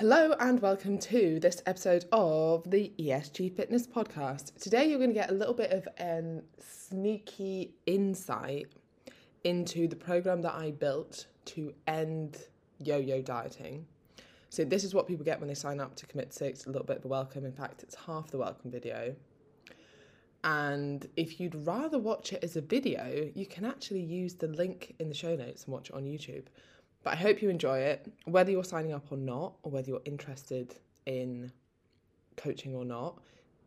Hello and welcome to this episode of the ESG Fitness Podcast. Today you're going to get a little bit of a sneaky insight into the program that I built to end yo-yo dieting. So this is what people get when they sign up to Commit Six, a little bit of a welcome. In fact, it's half the welcome video. And if you'd rather watch it as a video, you can actually use the link in the show notes and watch it on YouTube. But I hope you enjoy it, whether you're signing up or not, or whether you're interested in coaching or not.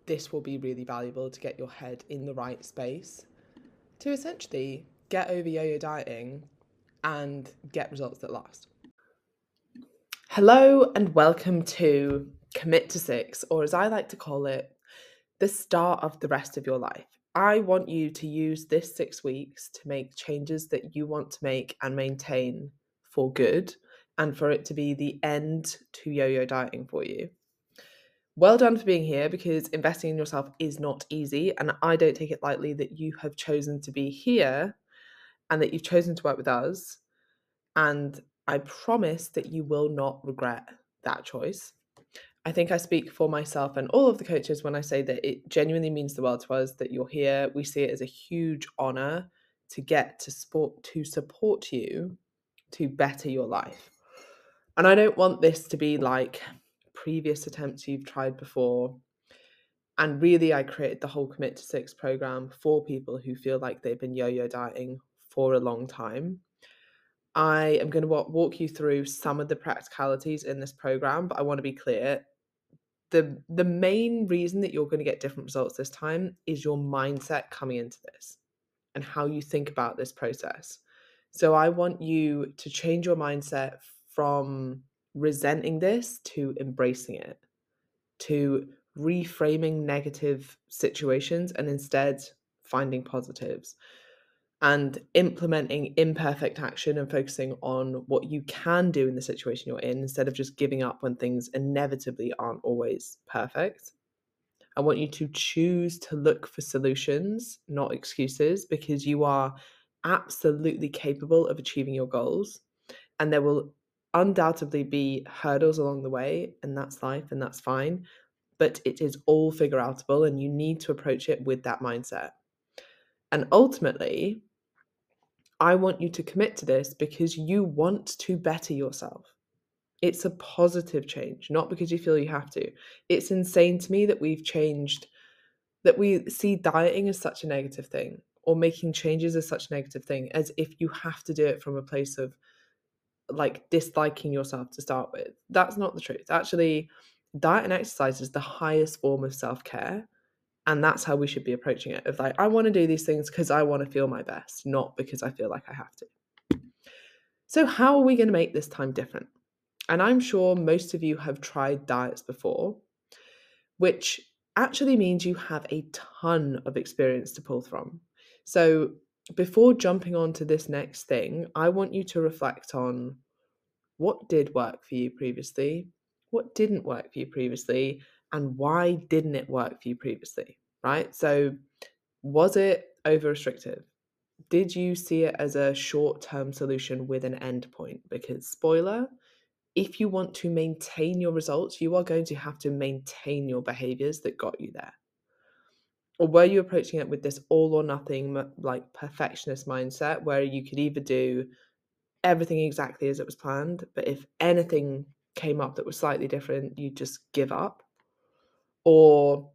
This will be really valuable to get your head in the right space to essentially get over yo yo dieting and get results that last. Hello, and welcome to Commit to Six, or as I like to call it, the start of the rest of your life. I want you to use this six weeks to make changes that you want to make and maintain for good and for it to be the end to yo yo dieting for you. Well done for being here because investing in yourself is not easy. And I don't take it lightly that you have chosen to be here and that you've chosen to work with us. And I promise that you will not regret that choice. I think I speak for myself and all of the coaches when I say that it genuinely means the world to us that you're here. We see it as a huge honor to get to support to support you to better your life. And I don't want this to be like previous attempts you've tried before. And really, I created the whole Commit to Six program for people who feel like they've been yo yo dieting for a long time. I am going to walk you through some of the practicalities in this program, but I want to be clear. The, the main reason that you're going to get different results this time is your mindset coming into this and how you think about this process. So I want you to change your mindset from resenting this to embracing it, to reframing negative situations and instead finding positives and implementing imperfect action and focusing on what you can do in the situation you're in instead of just giving up when things inevitably aren't always perfect. I want you to choose to look for solutions, not excuses, because you are absolutely capable of achieving your goals. And there will undoubtedly be hurdles along the way, and that's life and that's fine. But it is all figure outable, and you need to approach it with that mindset. And ultimately, I want you to commit to this because you want to better yourself. It's a positive change, not because you feel you have to. It's insane to me that we've changed, that we see dieting as such a negative thing or making changes is such a negative thing as if you have to do it from a place of like disliking yourself to start with. That's not the truth. Actually diet and exercise is the highest form of self-care and that's how we should be approaching it of like i want to do these things because i want to feel my best not because i feel like i have to. So how are we going to make this time different? And i'm sure most of you have tried diets before which actually means you have a ton of experience to pull from so, before jumping on to this next thing, I want you to reflect on what did work for you previously, what didn't work for you previously, and why didn't it work for you previously, right? So, was it over restrictive? Did you see it as a short term solution with an end point? Because, spoiler, if you want to maintain your results, you are going to have to maintain your behaviors that got you there or were you approaching it with this all or nothing like perfectionist mindset where you could either do everything exactly as it was planned but if anything came up that was slightly different you just give up? Or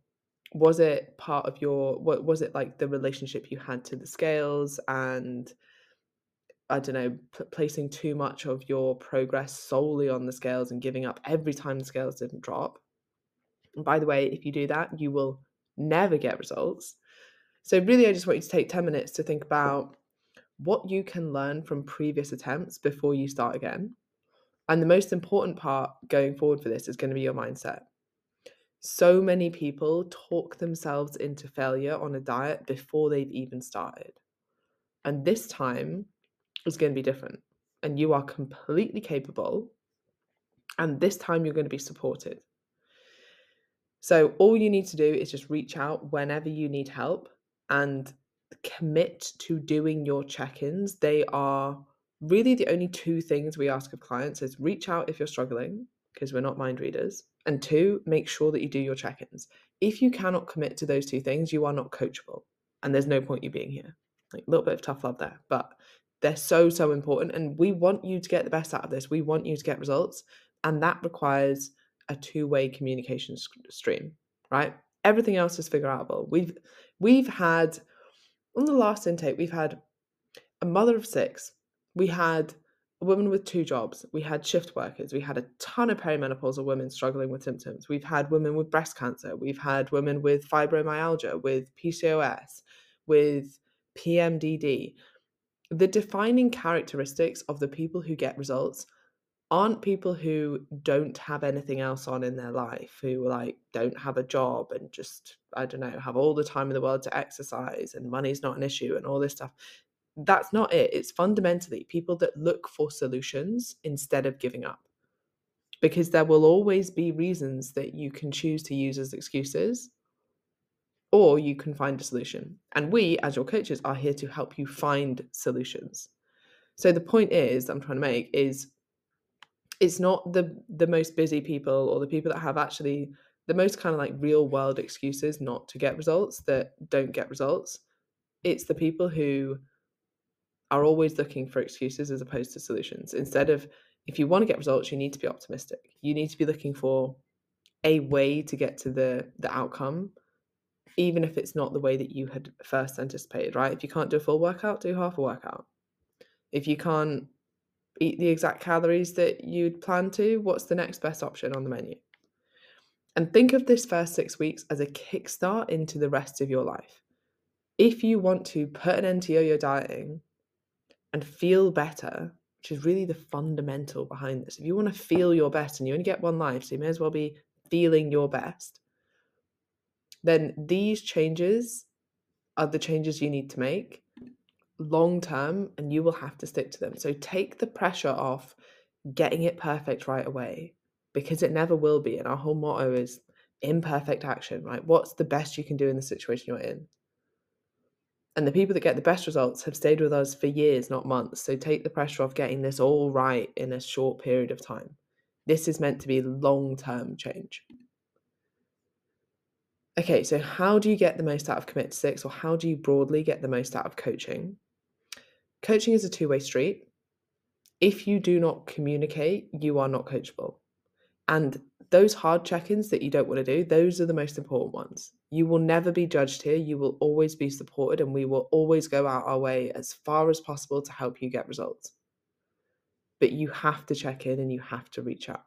was it part of your what was it like the relationship you had to the scales and i don't know p- placing too much of your progress solely on the scales and giving up every time the scales didn't drop? And by the way if you do that you will never get results. So, really, I just want you to take 10 minutes to think about what you can learn from previous attempts before you start again. And the most important part going forward for this is going to be your mindset. So many people talk themselves into failure on a diet before they've even started. And this time is going to be different. And you are completely capable. And this time you're going to be supported. So all you need to do is just reach out whenever you need help and commit to doing your check-ins. They are really the only two things we ask of clients is reach out if you're struggling, because we're not mind readers. And two, make sure that you do your check ins. If you cannot commit to those two things, you are not coachable. And there's no point you being here. Like a little bit of tough love there, but they're so, so important. And we want you to get the best out of this. We want you to get results. And that requires a two-way communication stream, right? Everything else is figure outable. We've we've had on the last intake, we've had a mother of six. We had a woman with two jobs. We had shift workers. We had a ton of perimenopausal women struggling with symptoms. We've had women with breast cancer. We've had women with fibromyalgia, with PCOS, with PMDD. The defining characteristics of the people who get results aren't people who don't have anything else on in their life, who like don't have a job and just, I don't know, have all the time in the world to exercise and money's not an issue and all this stuff. That's not it. It's fundamentally people that look for solutions instead of giving up. Because there will always be reasons that you can choose to use as excuses, or you can find a solution. And we, as your coaches, are here to help you find solutions. So the point is, I'm trying to make is it's not the the most busy people or the people that have actually the most kind of like real world excuses not to get results that don't get results. It's the people who are always looking for excuses as opposed to solutions. Instead of if you want to get results you need to be optimistic. You need to be looking for a way to get to the the outcome even if it's not the way that you had first anticipated right? If you can't do a full workout do half a workout. If you can't eat the exact calories that you'd plan to, what's the next best option on the menu? And think of this first six weeks as a kickstart into the rest of your life. If you want to put an end to yo yo dieting and feel better, which is really the fundamental behind this, if you want to feel your best and you only get one life, so you may as well be feeling your best, then these changes are the changes you need to make long term and you will have to stick to them. So take the pressure off getting it perfect right away because it never will be. And our whole motto is imperfect action, right? What's the best you can do in the situation you're in? And the people that get the best results have stayed with us for years, not months. So take the pressure off getting this all right in a short period of time. This is meant to be long term change. Okay, so how do you get the most out of Commit to Six, or how do you broadly get the most out of coaching? Coaching is a two way street. If you do not communicate, you are not coachable. And those hard check ins that you don't want to do, those are the most important ones. You will never be judged here. You will always be supported, and we will always go out our way as far as possible to help you get results. But you have to check in and you have to reach out.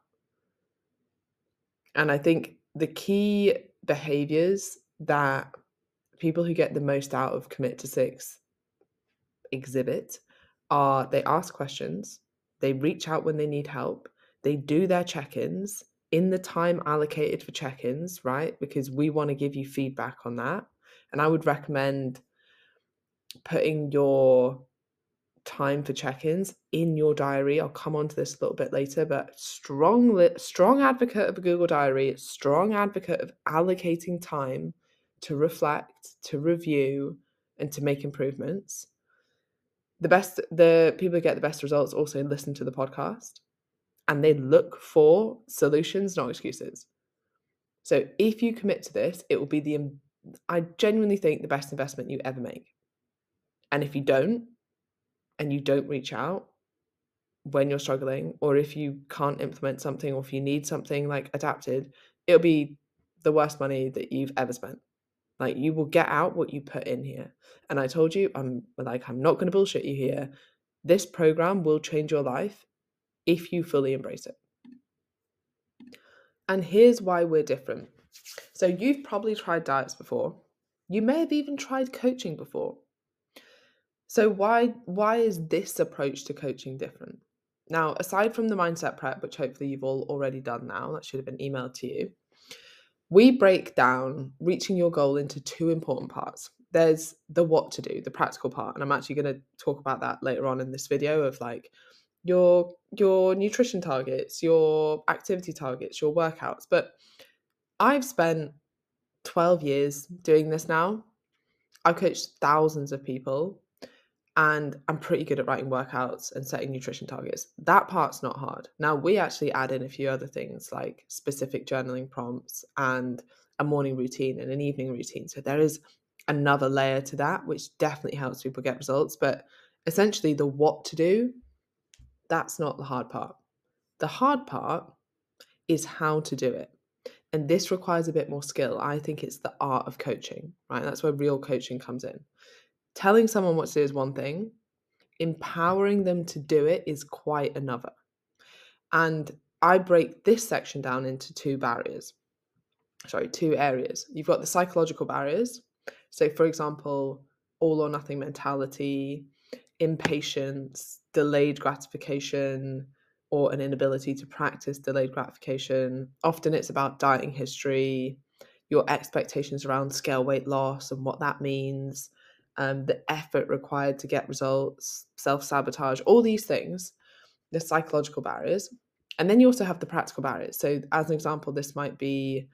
And I think the key behaviors that people who get the most out of Commit to Six exhibit are they ask questions, they reach out when they need help, they do their check ins in the time allocated for check ins, right? Because we want to give you feedback on that. And I would recommend putting your time for check-ins in your diary. I'll come on to this a little bit later, but strong strong advocate of a Google Diary, strong advocate of allocating time to reflect, to review, and to make improvements the best the people who get the best results also listen to the podcast and they look for solutions not excuses. So if you commit to this it will be the i genuinely think the best investment you ever make. And if you don't and you don't reach out when you're struggling or if you can't implement something or if you need something like adapted it'll be the worst money that you've ever spent like you will get out what you put in here. And I told you, I'm like, I'm not going to bullshit you here. This program will change your life if you fully embrace it. And here's why we're different. So you've probably tried diets before. You may have even tried coaching before. So why why is this approach to coaching different? Now, aside from the mindset prep, which hopefully you've all already done now, that should have been emailed to you we break down reaching your goal into two important parts. There's the what to do, the practical part, and I'm actually going to talk about that later on in this video of like your your nutrition targets, your activity targets, your workouts. But I've spent 12 years doing this now. I've coached thousands of people and I'm pretty good at writing workouts and setting nutrition targets. That part's not hard. Now, we actually add in a few other things like specific journaling prompts and a morning routine and an evening routine. So there is another layer to that, which definitely helps people get results. But essentially, the what to do, that's not the hard part. The hard part is how to do it. And this requires a bit more skill. I think it's the art of coaching, right? That's where real coaching comes in telling someone what to do is one thing, empowering them to do it is quite another. And I break this section down into two barriers. Sorry, two areas. You've got the psychological barriers. So, for example, all or nothing mentality, impatience, delayed gratification, or an inability to practice delayed gratification. Often it's about dieting history, your expectations around scale weight loss and what that means, um, the effort required to get results, self sabotage, all these things, the psychological barriers. And then you also have the practical barriers. So, as an example, this might be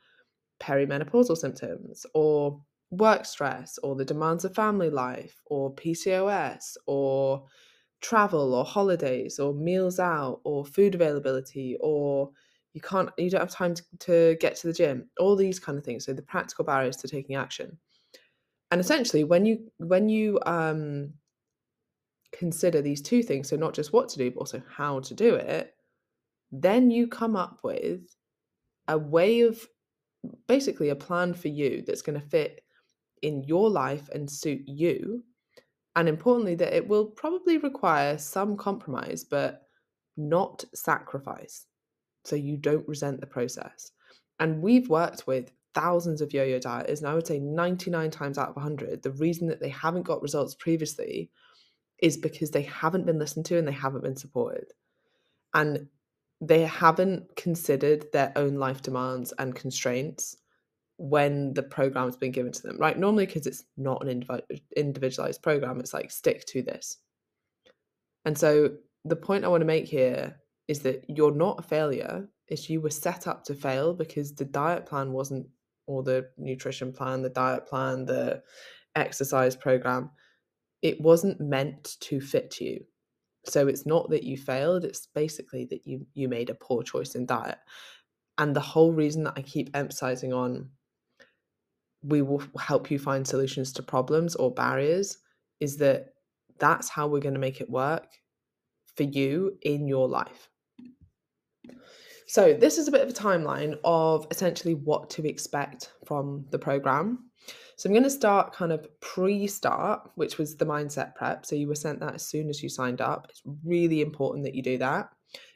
perimenopausal symptoms or work stress or the demands of family life or PCOS or travel or holidays or meals out or food availability or you can't you don't have time to, to get to the gym all these kind of things so the practical barriers to taking action and essentially when you when you um consider these two things so not just what to do but also how to do it then you come up with a way of basically a plan for you that's going to fit in your life and suit you. And importantly that it will probably require some compromise but not sacrifice. So you don't resent the process. And we've worked with thousands of yo-yo dieters, and I would say 99 times out of 100, the reason that they haven't got results previously is because they haven't been listened to and they haven't been supported. And they haven't considered their own life demands and constraints when the program has been given to them, right? Normally, because it's not an individualized program, it's like stick to this. And so, the point I want to make here is that you're not a failure, is you were set up to fail because the diet plan wasn't or the nutrition plan, the diet plan, the exercise program, it wasn't meant to fit you. So it's not that you failed, it's basically that you you made a poor choice in diet. And the whole reason that I keep emphasizing on we will help you find solutions to problems or barriers is that that's how we're going to make it work for you in your life. So, this is a bit of a timeline of essentially what to expect from the program. So, I'm going to start kind of pre start, which was the mindset prep. So, you were sent that as soon as you signed up. It's really important that you do that.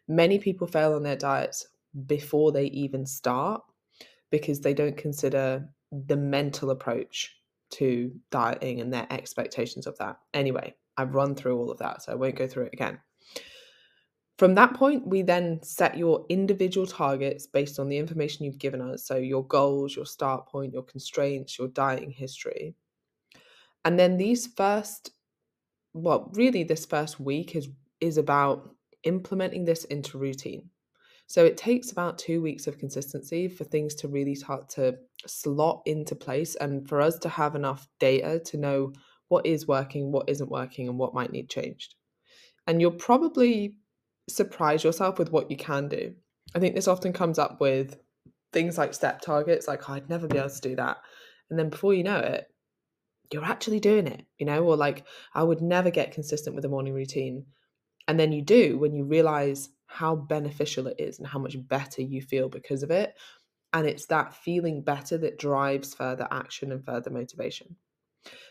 Many people fail on their diets before they even start because they don't consider the mental approach to dieting and their expectations of that. Anyway, I've run through all of that, so I won't go through it again. From that point, we then set your individual targets based on the information you've given us. So, your goals, your start point, your constraints, your dieting history. And then these first, well, really, this first week is, is about implementing this into routine. So, it takes about two weeks of consistency for things to really start to slot into place and for us to have enough data to know what is working, what isn't working, and what might need changed. And you'll probably surprise yourself with what you can do. I think this often comes up with things like step targets, like, oh, I'd never be able to do that. And then before you know it, you're actually doing it, you know, or like, I would never get consistent with a morning routine. And then you do when you realize how beneficial it is and how much better you feel because of it. And it's that feeling better that drives further action and further motivation.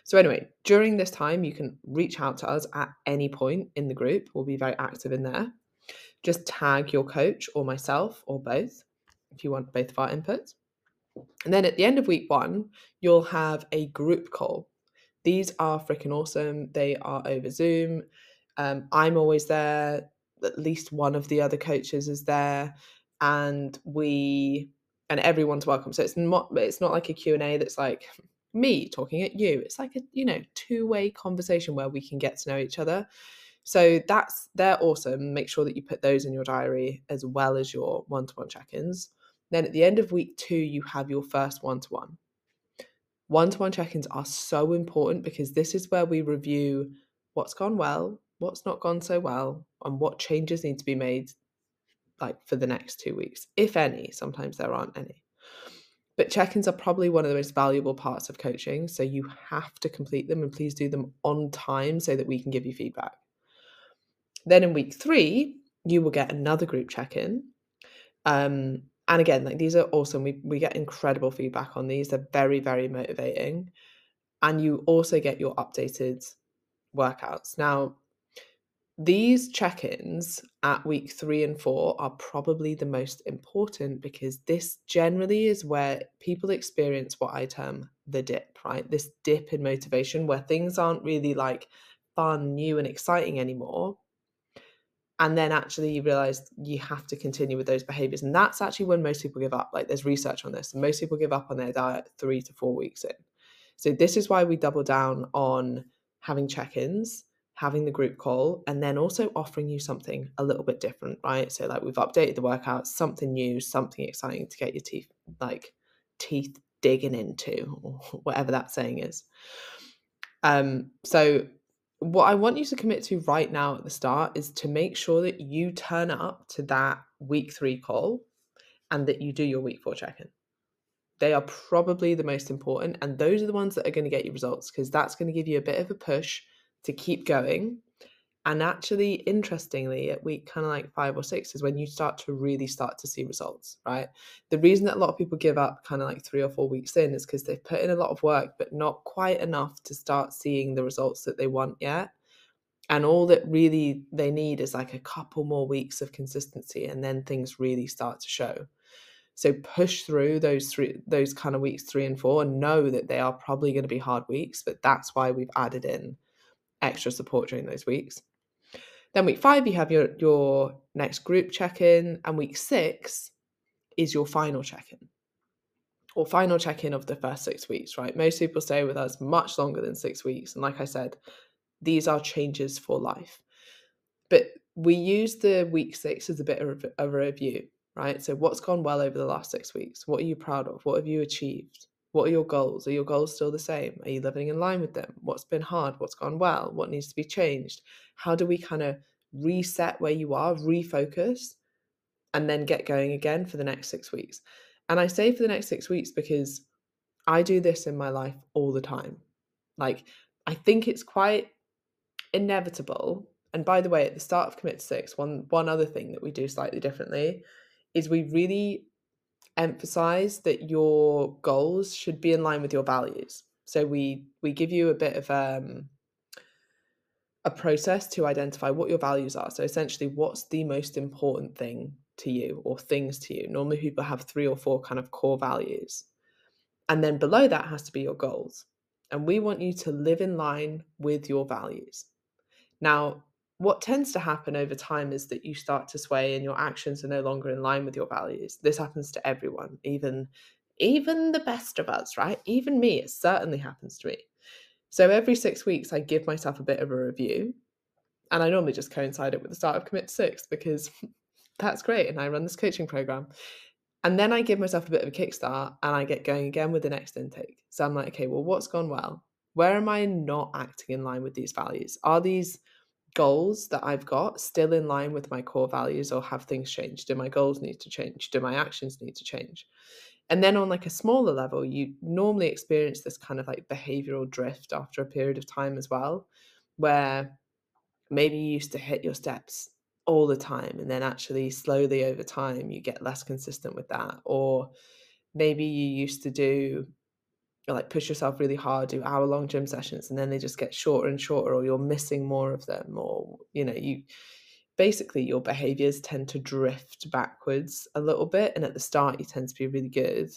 So, anyway, during this time, you can reach out to us at any point in the group. We'll be very active in there just tag your coach or myself or both if you want both of our inputs. And then at the end of week one, you'll have a group call. These are freaking awesome. They are over Zoom. Um, I'm always there. At least one of the other coaches is there, and we and everyone's welcome. So it's not it's not like a Q and A that's like me talking at you. It's like a you know two way conversation where we can get to know each other. So that's they're awesome. Make sure that you put those in your diary as well as your one-to-one check-ins. Then at the end of week 2 you have your first one-to-one. One-to-one check-ins are so important because this is where we review what's gone well, what's not gone so well, and what changes need to be made like for the next two weeks, if any. Sometimes there aren't any. But check ins are probably one of the most valuable parts of coaching. So you have to complete them and please do them on time so that we can give you feedback. Then in week three, you will get another group check in. Um, and again, like these are awesome. We, we get incredible feedback on these. They're very, very motivating. And you also get your updated workouts. Now, these check ins at week three and four are probably the most important because this generally is where people experience what I term the dip, right? This dip in motivation where things aren't really like fun, new, and exciting anymore. And then actually you realize you have to continue with those behaviors. And that's actually when most people give up. Like there's research on this. Most people give up on their diet three to four weeks in. So this is why we double down on having check ins having the group call and then also offering you something a little bit different, right? So like we've updated the workout, something new, something exciting to get your teeth like teeth digging into or whatever that saying is. Um so what I want you to commit to right now at the start is to make sure that you turn up to that week 3 call and that you do your week 4 check-in. They are probably the most important and those are the ones that are going to get you results because that's going to give you a bit of a push to keep going. And actually, interestingly, at week kind of like five or six is when you start to really start to see results, right? The reason that a lot of people give up kind of like three or four weeks in is because they've put in a lot of work, but not quite enough to start seeing the results that they want yet. And all that really they need is like a couple more weeks of consistency, and then things really start to show. So push through those three, those kind of weeks three and four, and know that they are probably going to be hard weeks, but that's why we've added in extra support during those weeks. Then week five, you have your, your next group check in, and week six is your final check in or final check in of the first six weeks, right? Most people stay with us much longer than six weeks. And like I said, these are changes for life. But we use the week six as a bit of a review, right? So, what's gone well over the last six weeks? What are you proud of? What have you achieved? What are your goals? Are your goals still the same? Are you living in line with them? What's been hard? What's gone well? What needs to be changed? How do we kind of reset where you are, refocus, and then get going again for the next six weeks? And I say for the next six weeks because I do this in my life all the time. Like, I think it's quite inevitable. And by the way, at the start of Commit Six, one one other thing that we do slightly differently is we really emphasize that your goals should be in line with your values. So we we give you a bit of um, a process to identify what your values are. So essentially, what's the most important thing to you or things to you? Normally, people have three or four kind of core values, and then below that has to be your goals. And we want you to live in line with your values. Now, what tends to happen over time is that you start to sway and your actions are no longer in line with your values. This happens to everyone even even the best of us right? Even me it certainly happens to me. So every six weeks i give myself a bit of a review and i normally just coincide it with the start of commit six because that's great and i run this coaching program. And then i give myself a bit of a kickstart and i get going again with the next intake. So i'm like okay well what's gone well? Where am i not acting in line with these values? Are these goals that I've got still in line with my core values or have things changed? Do my goals need to change? Do my actions need to change? And then on like a smaller level, you normally experience this kind of like behavioral drift after a period of time as well, where maybe you used to hit your steps all the time and then actually slowly over time you get less consistent with that or maybe you used to do like push yourself really hard, do hour long gym sessions, and then they just get shorter and shorter, or you're missing more of them, or you know, you basically your behaviors tend to drift backwards a little bit. And at the start, you tend to be really good,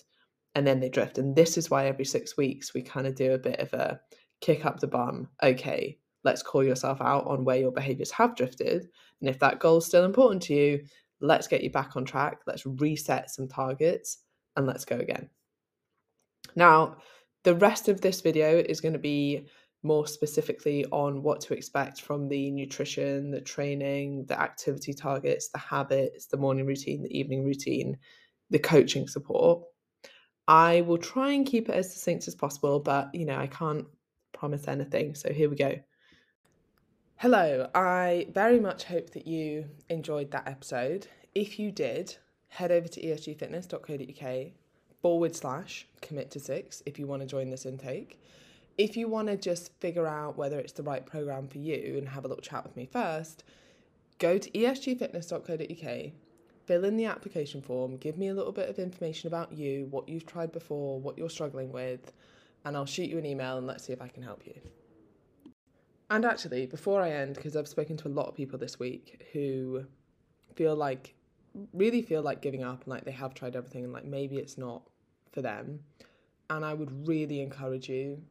and then they drift. And this is why every six weeks we kind of do a bit of a kick up the bum. Okay, let's call yourself out on where your behaviors have drifted. And if that goal is still important to you, let's get you back on track. Let's reset some targets and let's go again. Now, the rest of this video is going to be more specifically on what to expect from the nutrition, the training, the activity targets, the habits, the morning routine, the evening routine, the coaching support. I will try and keep it as succinct as possible, but you know, I can't promise anything. So here we go. Hello, I very much hope that you enjoyed that episode. If you did, head over to esgfitness.co.uk forward slash commit to six if you want to join this intake. If you want to just figure out whether it's the right program for you and have a little chat with me first, go to esgfitness.co.uk, fill in the application form, give me a little bit of information about you, what you've tried before, what you're struggling with, and I'll shoot you an email and let's see if I can help you. And actually, before I end, because I've spoken to a lot of people this week who feel like, really feel like giving up and like they have tried everything and like maybe it's not for them. And I would really encourage you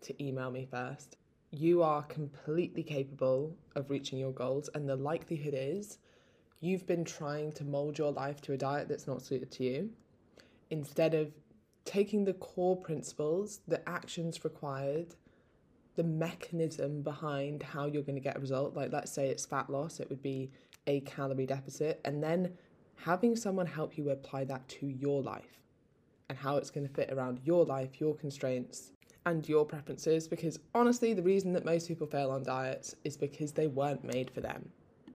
to email me first. You are completely capable of reaching your goals, and the likelihood is you've been trying to mold your life to a diet that's not suited to you instead of taking the core principles, the actions required, the mechanism behind how you're going to get a result. Like, let's say it's fat loss, it would be a calorie deficit, and then having someone help you apply that to your life and how it's going to fit around your life, your constraints, and your preferences. Because honestly, the reason that most people fail on diets is because they weren't made for them.